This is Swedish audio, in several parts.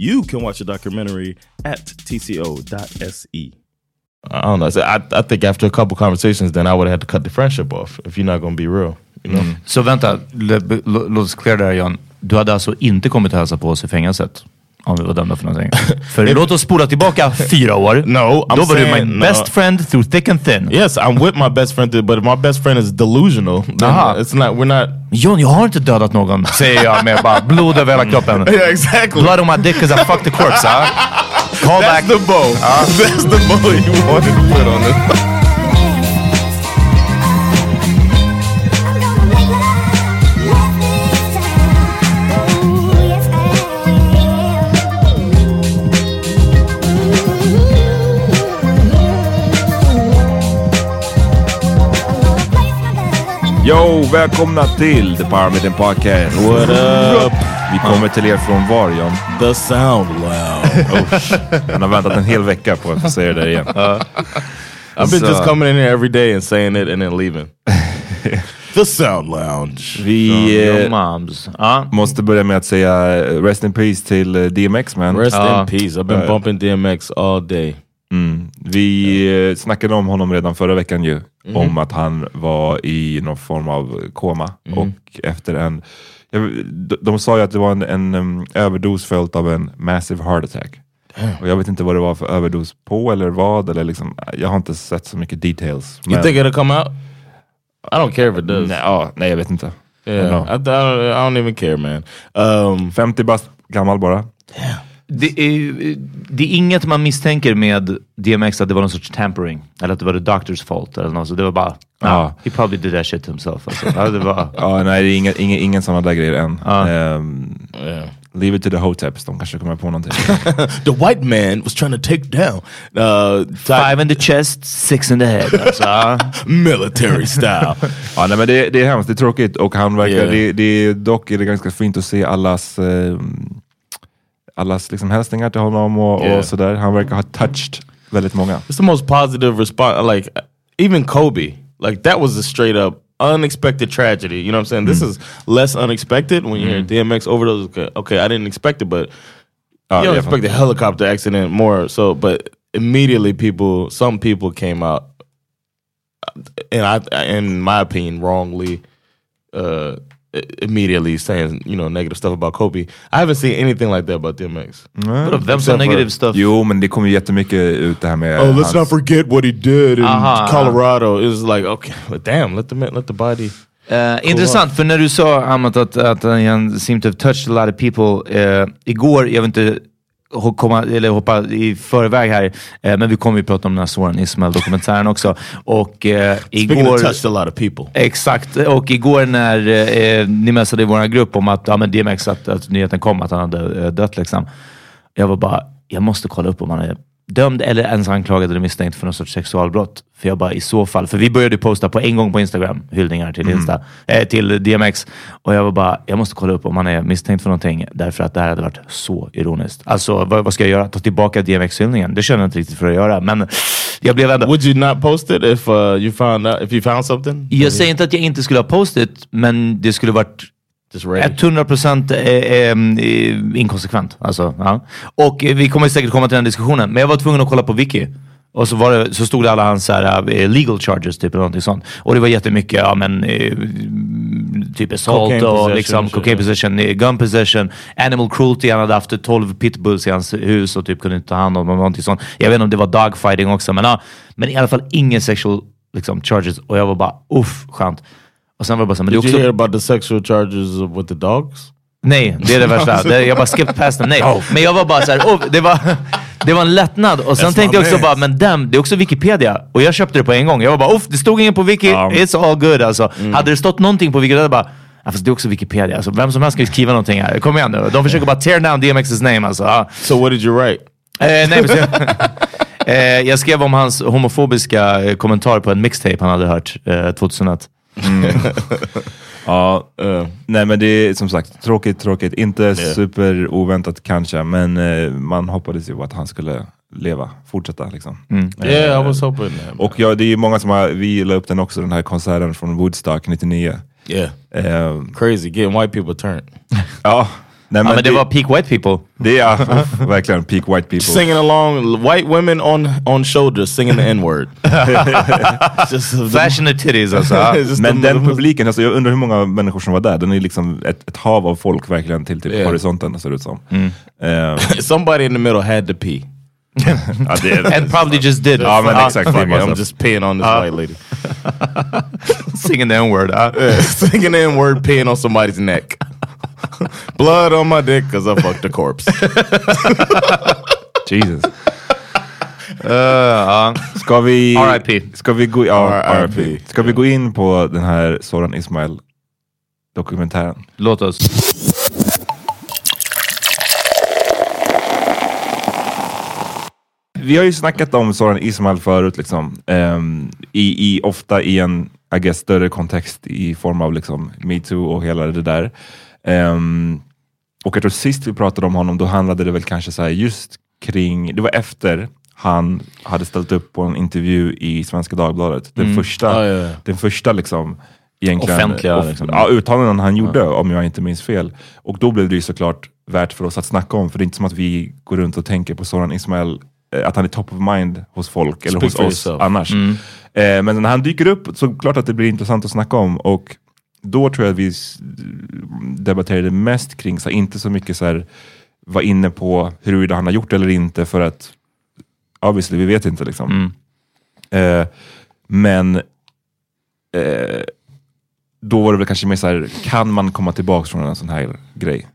You can watch the documentary at tco.se. I don't know. So I, I think after a couple conversations, then I would have had to cut the friendship off if you're not going to be real. You know? Så vänta, låt oss klara det här Jan. Du hade alltså inte kommit att hälsa på oss i fängelset? Om vi var dömda för någonting. För låt oss spola tillbaka fyra år. No, I'm Då var du saying- min no. best friend through thick and thin. Yes, I'm with my best friend, but if my best friend is delusional, then Aha. it's not. We're not. John, jag har inte dödat någon, säger jag med bara blod över hela kroppen. Yeah, exactly. Blood on my dick cause I fucked the corpse, huh? Call That's back. the bow. That's the bow you wanted to put on it. Yo, välkomna till The Power Meeting Podcast. What up? Vi kommer till er från var John? The sound loud. Han har väntat en hel vecka på att få säga det där igen. I've been So- just coming in here every day and saying it and then leaving. the sound lounge. Vi. Ja. måste börja med att säga eh, Rest in Peace till eh, DMX man. Rest Uh, in peace. I've been uh, bumping DMX all day. Mm. Vi eh, snackade om honom redan förra veckan ju. Om att han var i någon form av koma. Och efter en... De, sa ju att det var en, en um, överdos följt av en massive heart attack. Och jag vet inte vad det var för överdos på eller vad. Eller liksom, jag har inte sett så mycket details. You think it'll come out? I don't care if it does. Nej, ja, nej jag vet inte. Yeah. I, I, don't, I don't even care, man. Um, 50 bast gammal bara. Det är, det är inget man misstänker med DMX att det var någon sorts tampering. Eller att det var the doctor's fault. Eller något. Så det var bara, Ja. ja. he probably did that shit himself. Alltså. Ja, det var, Ja, nej, det är ingen, ingen, ingen sådana där grejer än. Ja. Ehm, yeah. Leave it to the hoteps, de kanske kommer på någonting. the white man was trying to take down uh, Five in the chest, six in the head. Alltså, military style. ja, nej, men det, det är hemskt, det är tråkigt och han verkar, Yeah. det, det, dock är det ganska fint att se allas eh, allas liksom hälsningar till honom och, Yeah. och sådär. Han verkar ha touched väldigt många. It's the most positive response. Like even Kobe, like that was a straight up unexpected tragedy. You know what I'm saying? This is less unexpected when you hear DMX overdose. Okay, okay, I didn't expect it, but Ja, you don't expect the helicopter accident more. So, but immediately people, some people came out, and I, in my opinion, wrongly, uh, immediately saying you know negative stuff about Kobe. I haven't seen anything like that about DMX. Vem sa Except for- negative stuff? Jo, men det kommer jättemycket ut det här med Oh, let's hans- not forget what he did in Aha. Colorado. It was like, okay, but damn, let the man, let the body. Eh, intressant, för när du sa Amat att, att han seemed to have touched a lot of people. eh, igår, jag vill inte komma, eller hoppa i förväg här, eh, men vi kommer ju prata om den här Soran Ismail-dokumentären också. Och eh, igår... touched a lot of people. Exakt, och igår när eh, ni messade i vår grupp om att ja, men DMX, att, att nyheten kom att han hade eh, dött. Liksom. Jag var bara, jag måste kolla upp om han är dömd eller ens anklagad eller misstänkt för någon sorts sexualbrott. För jag bara, i så fall, för vi började posta på en gång på Instagram, hyllningar till, Insta, eh, till DMX. Och jag var bara, jag måste kolla upp om han är misstänkt för någonting, därför att det här hade varit så ironiskt. Alltså, vad, vad ska jag göra? Ta tillbaka DMX-hyllningen? Det känner jag inte riktigt för att göra, men jag blev ändå... Would you not post it if uh, you found out if you found something? Jag säger inte att jag inte skulle ha postat, men det skulle varit. 100% eh, eh, inkonsekvent. Alltså, ja. Och eh, vi kommer säkert komma till den diskussionen, men jag var tvungen att kolla på Wiki. Och så, var det, så stod det alla hans så här, eh, legal charges, typ eller någonting sånt. Och det var jättemycket, ja men eh, typ assault Cocaine och liksom cocaine possession, gun possession, animal cruelty. Han hade haft 12 pitbulls i hans hus och typ kunde inte ta hand om dem. Någonting sånt. Jag vet inte om det var dogfighting också, men, ja, men i alla fall ingen sexual liksom, charges. Och jag var bara, uff, skönt. Och sen var det bara så, men det Did också... you hear about the sexual charges with the dogs? Nej, det är det värsta. Det, jag bara skipped past den. Nej. Men jag var bara såhär, oh, det, var, det var en lättnad. Och sen That's tänkte jag också bara, men damn, det är också Wikipedia. Och jag köpte det på en gång. Jag var bara, det stod ingen på Wiki. Ja. It's all good alltså. Mm. Hade det stått någonting på Wiki, då hade jag bara, ja, fast det är också Wikipedia. Alltså, vem som helst kan ju skriva någonting här. Kom igen nu. De försöker bara tear down DMX's name alltså. Ja. So what did you write? Eh, nej, eh, jag skrev om hans homofobiska eh, kommentar på en mixtape han hade hört eh, 2001. Ja, Uh, nej men det är som sagt tråkigt, tråkigt. Inte super oväntat kanske, men eh, man hoppades ju att han skulle leva, fortsätta liksom. yeah, I was hoping. Och ja, det är många som har, vi la upp den också, den här konserten från Woodstock 99. yeah, Eh, crazy getting white people turned. ja, nej, Ja, men det var peak white people. det är verkligen peak white people. Singing along, white women on on shoulders singing the n word. Just Fashion and titties alltså. Men the- den publiken, alltså jag undrar hur många människor som var där. Den är liksom ett, ett hav av folk verkligen till typ Yeah. horisonten ser det ut som. Eh, Somebody in the middle had to pee. ja, det And probably just did. Ja, men exakt. Fuck det I'm just peeing on this white lady. Singing the n-word. ja. Singing the n word, peeing on somebody's neck. Blood on my dick because I fucked a corpse. Jesus. Uh, ja. Ska vi, R.I.P.. Ska vi, gå, ja, R.I.P.. Ska vi gå in på den här Soran Ismail dokumentären? Låt oss. Vi har ju snackat om Soran Ismail förut, liksom. Ehm, i, i, ofta i en I guess, större kontext i form av liksom, metoo och hela det där. Ehm, och jag tror sist vi pratade om honom, då handlade det väl kanske så här just kring, det var efter han hade ställt upp på en intervju i Svenska Dagbladet. Den första, Ja, ja, ja. Den första liksom, egentligen, Offentliga, off- liksom. ja, uttalanden han gjorde, om jag inte minns fel. Och då blev det ju såklart värt för oss att snacka om, för det är inte som att vi går runt och tänker på Soran Ismail, eh, att han är top of mind hos folk, eller Speak hos oss yourself. annars. Eh, men när han dyker upp, så klart att det blir intressant att snacka om. Och då tror jag att vi debatterade mest kring, så här, inte så mycket så här, var inne på huruvida han har gjort eller inte, för att obviously, vi vet inte. liksom. Eh, men eh, då var det väl kanske mer så här, kan man komma tillbaka från en sån här grej?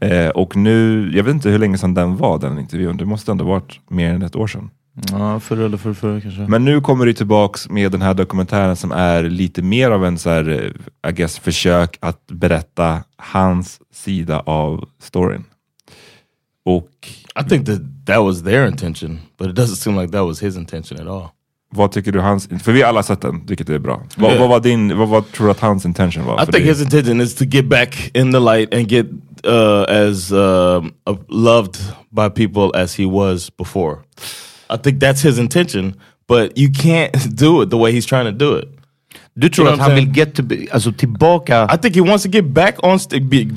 Eh, och nu, jag vet inte hur länge sedan den var, den intervjun. Det måste ändå varit mer än ett år sedan. Ja, förra eller förra, förra kanske. Men nu kommer du tillbaks med den här dokumentären som är lite mer av en så här, eh, I guess, försök att berätta hans sida av storyn. Och I think that that was their intention, but it doesn't seem like that was his intention at all. vad tycker du hans, för vi har alla sett den, vilket är bra. Vad, Yeah. vad var din, vad, vad tror du att hans intention var? I För think det- his intention is to get back in the light and get uh, as uh, loved by people as he was before. I think that's his intention, but you can't do it the way he's trying to do it. Du tror You know att han vill get to be, alltså tillbaka? I think he wants to get back on,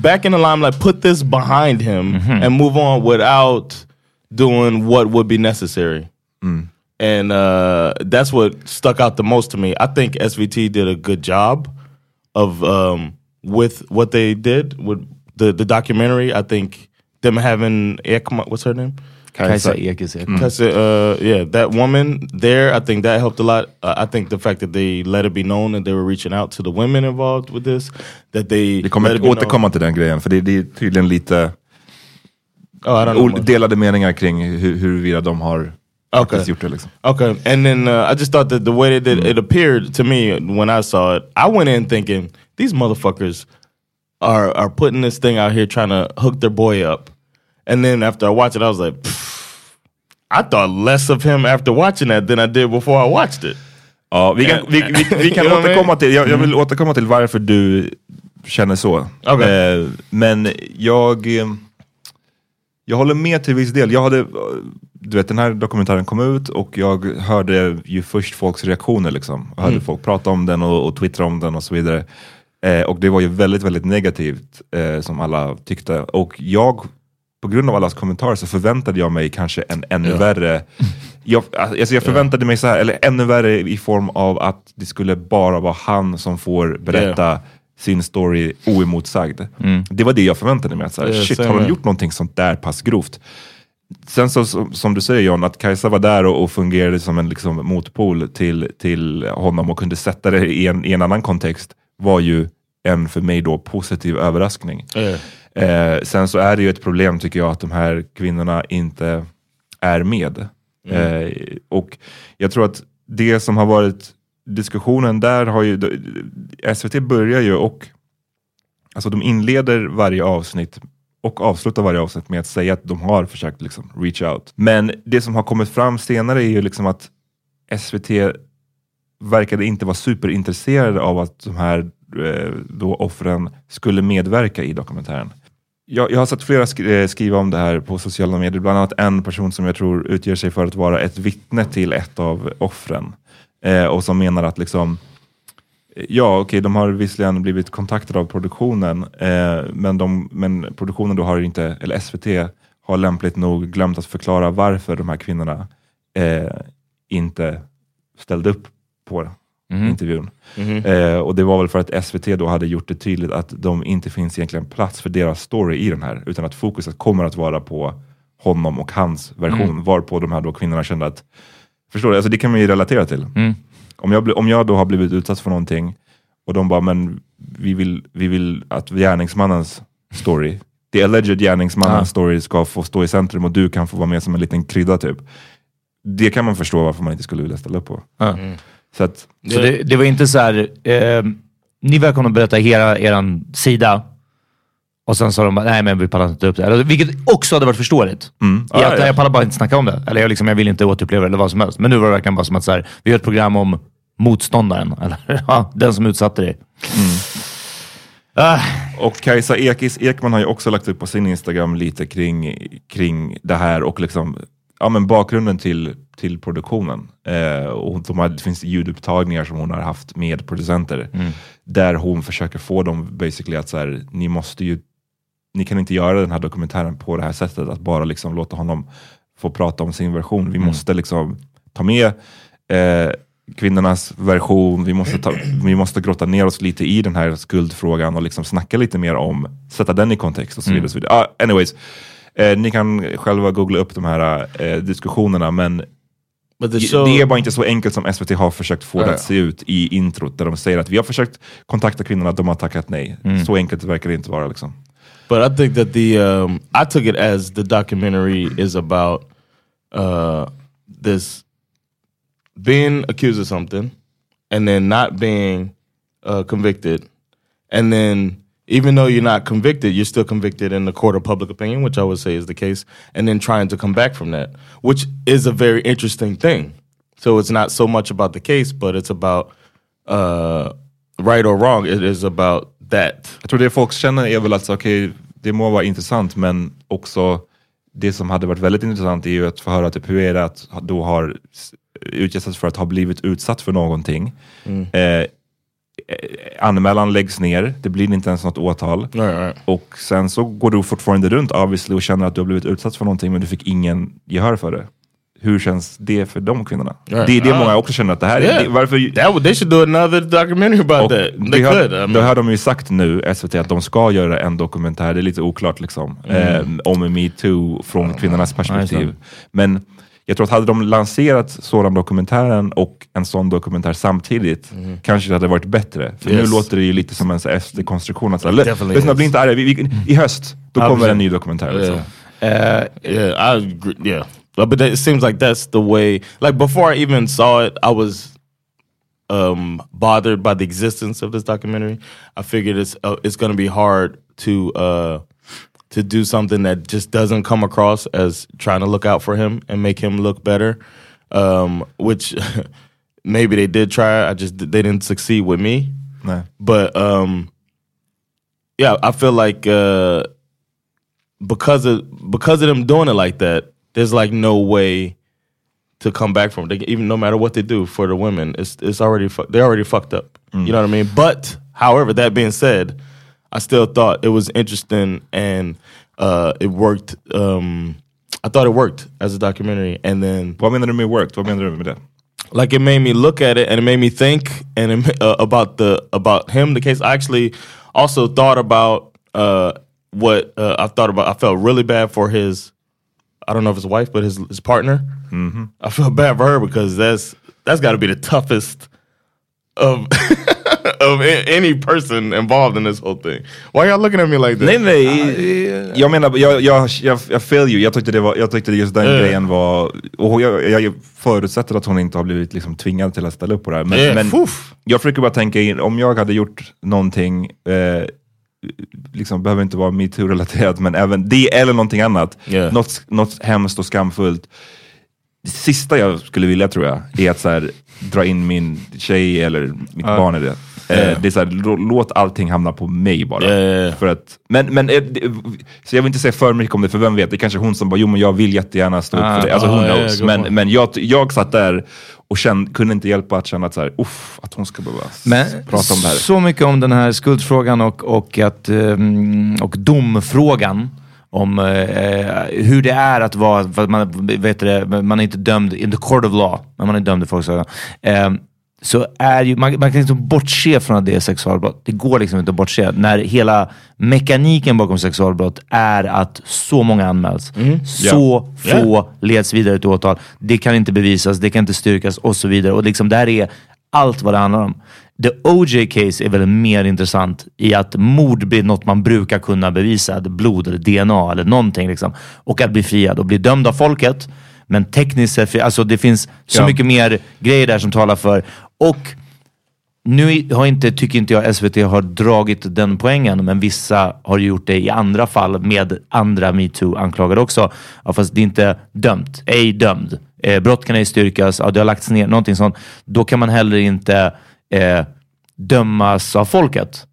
back in the limelight, put this behind him, and move on without doing what would be necessary. And uh, that's what stuck out the most to me. I think SVT did a good job of um, with what they did with the the documentary. I think them having what's her name? Kajsa Ekis Ekman. Because uh, yeah, that woman there, I think that helped a lot. Uh, I think the fact that they let it be known that they were reaching out to the women involved with this, that they Vi let kommer it be known- återkomma till den grejen, för det, det är tydligen lite Oh, I don't know ol- much. delade meningar kring hur, huruvida de har Okay. faktiskt gjort. Liksom. Okay, and then uh, I just thought that the way they did it appeared to me when I saw it, I went in thinking these motherfuckers are are putting this thing out here trying to hook their boy up, and then after I watched it, I was like, "Pff, I thought less of him after watching that than I did before I watched it. Ja, vi kan, vi, vi, vi kan återkomma till, jag, jag vill återkomma till varför du känner så. Okej. Eh, men jag, eh, jag håller med till viss del. Jag hade, eh, du vet den här dokumentären kom ut och jag hörde ju först folks reaktioner liksom. Jag hörde folk prata om den och, och twittra om den och så vidare. Eh, och det var ju väldigt, väldigt negativt eh, som alla tyckte. Och jag, på grund av allas kommentarer så förväntade jag mig kanske en ännu Ja. värre jag, alltså jag förväntade mig så här, eller ännu värre i form av att det skulle bara vara han som får berätta sin story oemotsagd. Det var det jag förväntade mig. Att så här, Ja, shit, har de gjort någonting sånt där pass grovt? Sen så, som, du säger John, att Kajsa var där och, och fungerade som en liksom, motpol till, till honom och kunde sätta det i en, i en annan kontext var ju en för mig då positiv överraskning. Eh, sen så är det ju ett problem tycker jag att de här kvinnorna inte är med. Eh, och jag tror att det som har varit diskussionen där har ju, SVT börjar ju och alltså de inleder varje avsnitt och avslutar varje avsnitt med att säga att de har försökt liksom reach out. Men det som har kommit fram senare är ju liksom att SVT verkade inte vara superintresserade av att de här eh, då offren skulle medverka i dokumentären. Jag, jag har sett flera eh, skriva om det här på sociala medier, bland annat en person som jag tror utger sig för att vara ett vittne till ett av offren. Eh, och som menar att liksom, eh, ja okej, de har visserligen blivit kontaktade av produktionen, eh, men, de, men produktionen då har inte, eller SVT har lämpligt nog glömt att förklara varför de här kvinnorna eh, inte ställde upp på intervjun. Eh, och det var väl för att SVT då hade gjort det tydligt att de inte finns egentligen plats för deras story i den här, utan att fokuset kommer att vara på honom och hans version, varpå de här då kvinnorna kände att, förstår du, alltså det kan man ju relatera till. Om, jag, om jag då har blivit utsatt för någonting och de bara, men vi vill, vi vill att gärningsmannens story, the alleged gärningsmannens Ja. story ska få stå i centrum och du kan få vara med som en liten krydda typ. Det kan man förstå varför man inte skulle vilja ställa upp på. Ja. Så att, Så det, det var inte så här, eh, ni välkomna att berätta hela er sida. Och sen sa de bara, nej men vi pallar inte upp det. Eller, vilket också hade varit förståeligt. Mm. I Ja, att, ja. Jag pallar bara inte snacka om det. Eller jag, liksom, jag vill inte återuppleva det eller vad som helst. Men nu var det verkligen bara som att så här, vi gör ett program om motståndaren. Eller ja, den som utsatte dig. Ah, Och Kajsa Ekis Ekman har ju också lagt upp på sin Instagram lite kring, kring det här och liksom, ja, men bakgrunden till, till produktionen. Eh, och de har, det finns ljudupptagningar som hon har haft med producenter. Där hon försöker få dem basically att så här, ni måste ju, ni kan inte göra den här dokumentären på det här sättet. Att bara liksom låta honom få prata om sin version. Vi måste liksom ta med eh, kvinnornas version, vi måste, ta, vi måste grotta ner oss lite i den här skuldfrågan och liksom snacka lite mer om, sätta den i kontext och så vidare. Och så vidare. Ah, anyways, eh, ni kan själva googla upp de här eh, diskussionerna, men The det är bara inte så enkelt som SVT har försökt få det att se ut i introt, där de säger att vi har försökt kontakta kvinnorna, de har tackat nej. Så enkelt verkar det inte vara. Liksom. But I think that the um, I took it as the documentary is about uh, this being accused of something and then not being uh, convicted, and then even though you're not convicted, you're still convicted in the court of public opinion, which I would say is the case, and then trying to come back from that, which is a very interesting thing. So it's not so much about the case, but it's about uh, right or wrong. It is about that. Jag tror det folk känner är väl att okej, det må vara intressant men också det som hade varit väldigt intressant är ju att få höra typ, hur är det att då har utgett för att ha blivit utsatt för någonting. Eh, anmälan läggs ner, det blir inte ens något åtal. Right, right. Och sen så går du fortfarande runt obviously och känner att du har blivit utsatt för någonting men du fick ingen gehör för det. Hur känns det för de kvinnorna? Right. Det är det Ah. många också känner att det här Yeah. är... Det, varför, That they should do another documentary about that. det, They har, could. I det mean, har de ju sagt nu, SVT, att de ska göra en dokumentär. Det är lite oklart liksom. Eh, om metoo från kvinnornas perspektiv. Men jag tror att hade de lanserat sådan dokumentären och en sån dokumentär samtidigt, kanske det hade varit bättre. För Yes. nu låter det ju lite som en så här SD-konstruktion. Att så här, definitely lyssna, bli inte arga. Vi, vi, I höst, då kommer en ny dokumentär. Liksom. Yeah. yeah, I agree. Yeah, but, but it seems like that's the way. Like before I even saw it, I was um, bothered by the existence of this documentary. I figured it's uh, it's going to be hard to uh, to do something that just doesn't come across as trying to look out for him and make him look better. Um, which maybe they did try. I just they didn't succeed with me. Nej. But um, yeah, I feel like uh, because of because of them doing it like that, there's like no way to come back from it. They, even no matter what they do for the women, it's it's already fu- they're already fucked up. You know what I mean? But however, that being said, I still thought it was interesting and uh, it worked. Um, I thought it worked as a documentary, and then menar du med worked? Vad menar du med det? like it made me look at it and it made me think and it, uh, about the about him the case i actually also thought about uh what uh, i thought about i felt really bad for his i don't know if his wife but his his partner mm-hmm. i felt bad for her because that's that's got to be the toughest of of any person involved in this whole thing why y'all looking at me like that Nej, nej. Jag menar, jag, jag, jag, jag feel you. Jag tyckte, det var, jag tyckte just den Yeah. grejen var... Och jag, jag förutsätter att hon inte har blivit liksom tvingad till att ställa upp på det här. Men, Yeah, men foof. jag försöker bara tänka in, om jag hade gjort någonting, eh, liksom behöver inte vara metoo-relaterat, men även det eller någonting annat. Yeah. Något, något hemskt och skamfullt. Det sista jag skulle vilja tror jag, är att så här, dra in min tjej eller mitt barn i det. Eh, det är så här, lå- låt allting hamna på mig bara. Ja, ja. För att, men, men, eh, så jag vill inte säga för mycket om det, för vem vet, det är kanske hon som bara, jo men jag vill jättegärna stå upp för det. Alltså Ah, ja, knows. men men jag, jag satt där och kände, kunde inte hjälpa att känna att, så här, uff, att hon ska behöva Men prata om det här. så mycket om den här skuldfrågan och, och, att, ehm, och domfrågan. Om eh, hur det är att vara, för att man, vet det, man är inte dömd in the court of law, men man är dömd i folks ögon. Ehm, så är ju, man, man kan liksom bortse från att det är sexualbrott. Det går liksom inte att bortse. När hela mekaniken bakom sexualbrott är att så många anmäls. Så Ja. få leds vidare till åtal. Det kan inte bevisas, det kan inte styrkas och så vidare. Och liksom där är allt vad det handlar om. The OJ case är väl mer intressant i att mord blir något man brukar kunna bevisa. Blod eller DNA eller någonting. Liksom. Och att bli friad och bli dömd av folket. Men tekniskt sett, alltså det finns så Ja. mycket mer grejer där som talar för. Och nu har inte, tycker inte jag SVT har dragit den poängen, men vissa har gjort det i andra fall med andra metoo-anklagade också. Ja, fast det är inte dömt, ej dömd. Eh, brott kan ej styrkas, ja, det har lagts ner, någonting sånt. Då kan man heller inte eh, dömas av folket.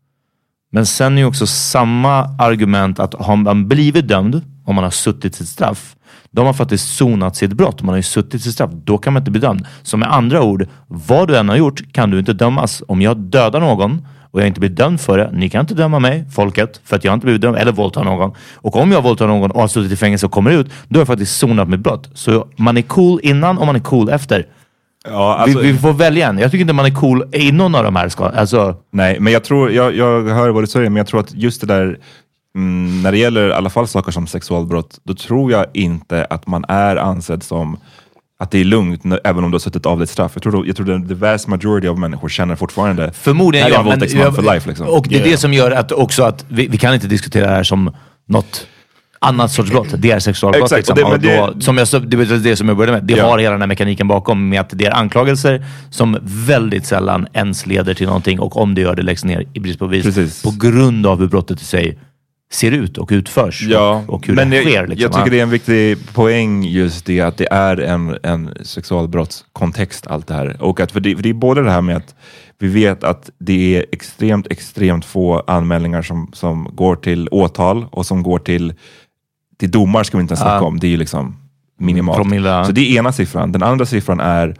Men sen är ju också samma argument att har man blivit dömd, om man har suttit sitt straff, då har man faktiskt sonat sitt brott. Man har ju suttit sitt straff. Då kan man inte bli dömd. Så med andra ord, vad du än har gjort kan du inte dömas. Om jag dödar någon och jag inte blir dömd för det, ni kan inte döma mig, folket, för att jag inte blivit dömd, eller våldtar någon. Och om jag våldtar någon och har suttit i fängelse och kommer ut, då har jag faktiskt sonat mitt brott. Så man är cool innan och man är cool efter. Ja, alltså, vi, vi får välja en. Jag tycker inte man är cool i någon av de här. Ska, alltså, Nej, men jag tror, jag, jag hör vad du säger, men jag tror att just det där, mm, när det gäller i alla fall saker som sexualbrott, då tror jag inte att man är ansedd som att det är lugnt när, även om du har suttit av ditt straff. Jag tror, jag tror den the vast majority av människor känner fortfarande Förmodligen här är ja. en men- våldtäktsman for life. Liksom. Och det är det som gör att också att vi, vi kan inte diskutera det här som något annat sorts brott. Det är sexualbrott. Exakt, Liksom. det- Och men det- då, som jag, det var det som jag började med. Det Ja. har hela den här mekaniken bakom med att det är anklagelser som väldigt sällan ens leder till någonting och om det gör det läggs ner i brist på bevis Precis. på grund av hur brottet i sig ser ut och utförs Ja, och, och hur men det jag, sker. Liksom. jag tycker det är en viktig poäng just det att det är en, en sexualbrottskontext allt det här. Och att, för, det, för det är både det här med att vi vet att det är extremt, extremt få anmälningar som, som går till åtal och som går till, till domar ska vi inte ens snacka om. Det är ju liksom minimalt. Promille. Så det är ena siffran. Den andra siffran är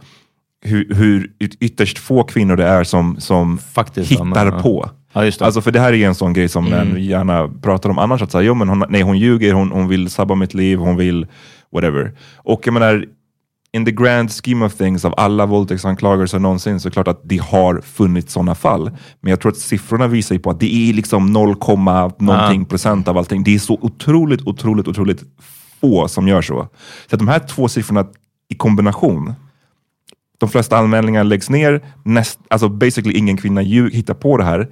hur, hur yt- ytterst få kvinnor det är som, som Faktiskt, hittar ja, på. Ja, det. Alltså för det här är en sån grej som Mm. gärna pratar om annars. Att säga, jo, men hon, nej, hon ljuger, hon, hon vill sabba mitt liv, hon vill whatever. Och jag menar, in the grand scheme of things, av alla våldtäktsanklagelser någonsin, så är det klart att det har funnits sådana fall. Men jag tror att siffrorna visar på att det är liksom 0, någonting procent av allting. Det är så otroligt, otroligt, otroligt få som gör så. Så att de här två siffrorna i kombination, de flesta anmälningar läggs ner, näst, alltså basically ingen kvinna ljug, hittar på det här.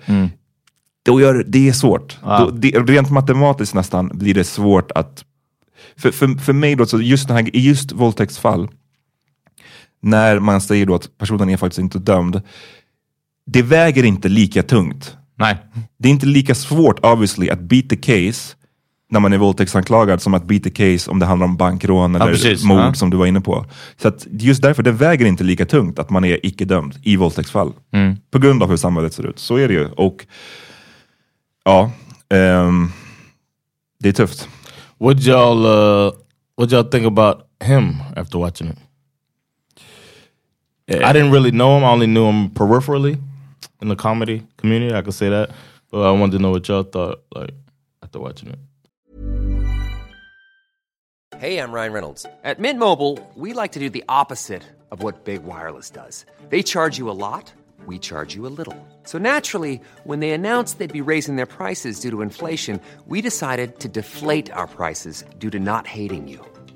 Då gör, det är svårt. Då, det, rent matematiskt nästan blir det svårt att... För, för, för mig då, så just, den här, just våldtäktsfall, när man säger då att personen är faktiskt inte dömd, det väger inte lika tungt. Nej. Det är inte lika svårt obviously att beat the case när man är våldtäktsanklagad som att beat the case om det handlar om bankrån eller precis. mord Ja. som du var inne på. Så att just därför, det väger inte lika tungt att man är icke dömd i våldtäktsfall. Mm. På grund av hur samhället ser ut. Så är det ju. Och ja, ehm, det är tufft. What y'all uh, what y'all think about him after watching it? I didn't really know him. I only knew him peripherally in the comedy community. I could say that, but I wanted to know what y'all thought like after watching it. Hey, I'm Ryan Reynolds. At Mint Mobile, we like to do the opposite of what Big Wireless does. They charge you a lot, we charge you a little. So naturally, when they announced they'd be raising their prices due to inflation, we decided to deflate our prices due to not hating you.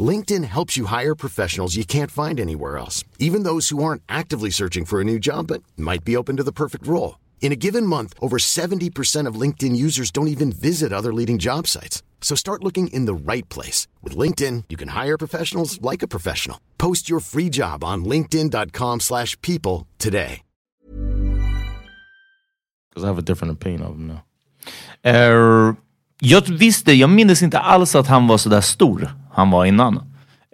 LinkedIn helps you hire professionals you can't find anywhere else, even those who aren't actively searching for a new job but might be open to the perfect role. In a given month, over 70% of LinkedIn users don't even visit other leading job sites. So start looking in the right place. With LinkedIn, you can hire professionals like a professional. Post your free job on linkedin.com slash people today. Because I have a different opinion of him now. Eh, jag visste, jag minns inte alls att han var så där stor han var innan.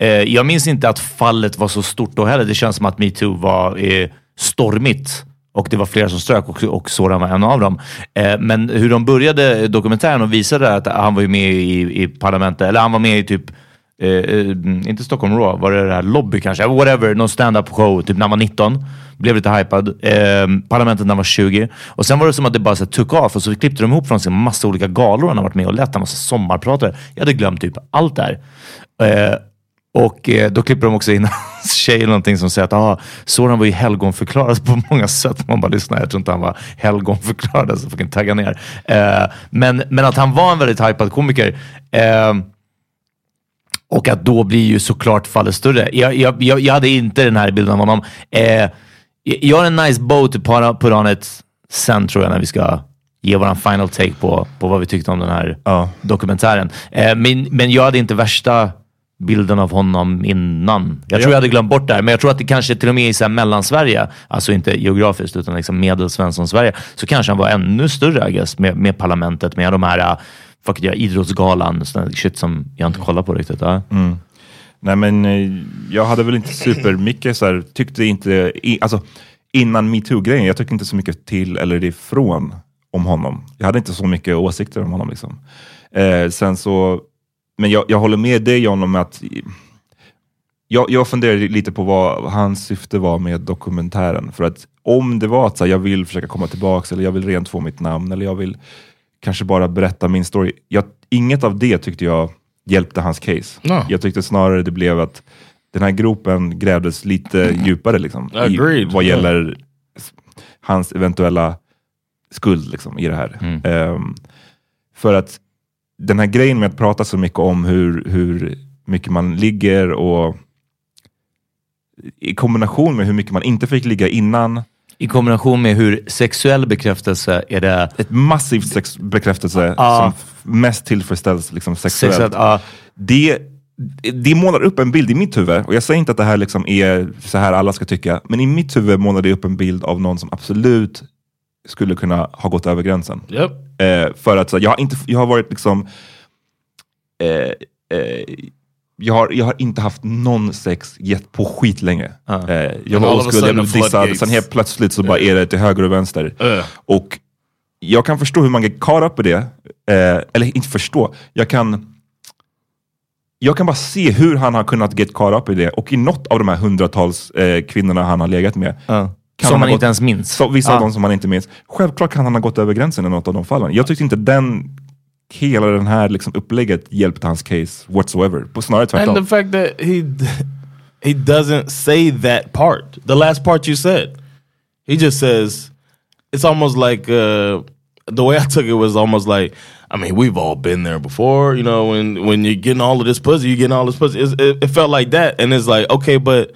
Eh, jag minns inte att fallet var så stort då heller. Det känns som att metoo var eh, stormigt. Och det var flera som strök och, och Soran var en av dem. Eh, men hur de började dokumentären och visade att han var ju med i, i parlamentet, eller han var med i typ Eh, eh, inte Stockholm Raw, var det det här Lobby kanske? Whatever, någon stand-up show typ när han var 19. Blev lite hypad. Eh, parlamentet när han var 20. Och sen var det som att det bara så här, took off och så klippte de ihop från sig massa olika galor han har varit med och lett. Han var sommarpratare. Jag hade glömt typ allt där. Eh, och eh, då klipper de också in hans tjej eller någonting som säger att ah, Soran var ju helgonförklarad på många sätt. Man bara lyssnar, jag tror inte han var helgonförklarad, så fucking tagga ner. Eh, men, men att han var en väldigt hypad komiker. Eh, och att då blir ju såklart fallet större. Jag, jag, jag, jag hade inte den här bilden av honom. Eh, jag har en nice bow on it sen tror jag när vi ska ge våran final take på, på vad vi tyckte om den här dokumentären. Eh, men, men jag hade inte värsta bilden av honom innan. Jag tror jag hade glömt bort det här, men jag tror att det kanske till och med i så här Mellansverige, alltså inte geografiskt utan liksom medelsvensson-Sverige, så kanske han var ännu större I guess, med, med parlamentet, med de här, fuck it, ja, idrottsgalan, sån shit som jag inte kollar på riktigt. Ja. Mm. Nej men eh, jag hade väl inte supermycket så här, tyckte inte, i, alltså innan metoo-grejen, jag tyckte inte så mycket till eller ifrån om honom. Jag hade inte så mycket åsikter om honom liksom. Eh, sen så, men jag, jag håller med dig John om att jag, jag funderar lite på vad hans syfte var med dokumentären. För att om det var att så här, jag vill försöka komma tillbaka eller jag vill rent få mitt namn eller jag vill kanske bara berätta min story. Jag, inget av det tyckte jag hjälpte hans case. No. Jag tyckte snarare det blev att den här gropen grävdes lite djupare liksom, i, vad gäller s- hans eventuella skuld liksom, i det här. Ehm, för att den här grejen med att prata så mycket om hur, hur mycket man ligger och i kombination med hur mycket man inte fick ligga innan. I kombination med hur sexuell bekräftelse är det... Ett massivt sex bekräftelse Ja. som mest tillfredsställs liksom sexuellt. Sexuellt, ja. det, det målar upp en bild i mitt huvud, och jag säger inte att det här liksom är så här alla ska tycka, men i mitt huvud målar det upp en bild av någon som absolut skulle kunna ha gått över gränsen. Yep. Eh, för att så, jag, har inte, jag har varit liksom... Eh, eh, jag, har, jag har inte haft någon sex gett på skit länge. Eh, jag var oskuld, jag blev dissad, sen helt plötsligt så bara är det till höger och vänster. Uh. Och jag kan förstå hur man get caught up i det. Eh, eller inte förstå, jag kan... Jag kan bara se hur han har kunnat get caught up i det. Och i något av de här hundratals eh, kvinnorna han har legat med. Kan Som man inte ens minns. Så, vissa av dem som man inte minns. Självklart kan han ha gått över gränsen i något av de fallen. Jag tyckte inte den, hela den här liksom upplägget hjälpte hans case whatsoever. På snarare tvärtom. And the fact that he he doesn't say that part, the last part you said, he just says it's almost like uh, the way I took it was almost like I mean we've all been there before, you know, when when you're getting all of this pussy, you're getting all this pussy. It's, it, it felt like that, and it's like okay, but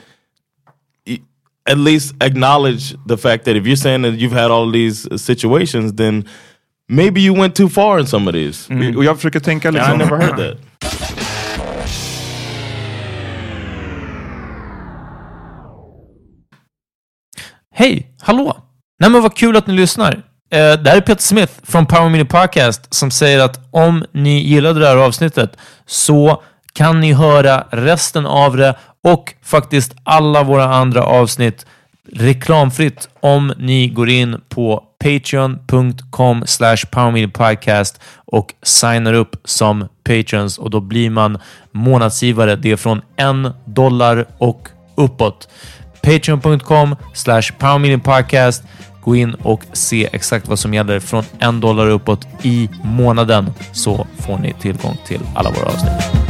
at least acknowledge the fact that if you're saying that you've had all of these situations, then maybe you went too far in some of these. Och- Och jag försöker tänka And I liksom... never heard that. Hej, hallå! Nej men vad kul att ni lyssnar. Eh, det här är Peter Smith från Power Mini Podcast som säger att om ni gillade det här avsnittet så kan ni höra resten av det och faktiskt alla våra andra avsnitt reklamfritt om ni går in på patreon.com slash powerminipodcast och signar upp som patrons och då blir man månadsgivare. Det är från en dollar och uppåt. Patreon.com slash powerminipodcast. Gå in och se exakt vad som gäller från en dollar uppåt i månaden så får ni tillgång till alla våra avsnitt.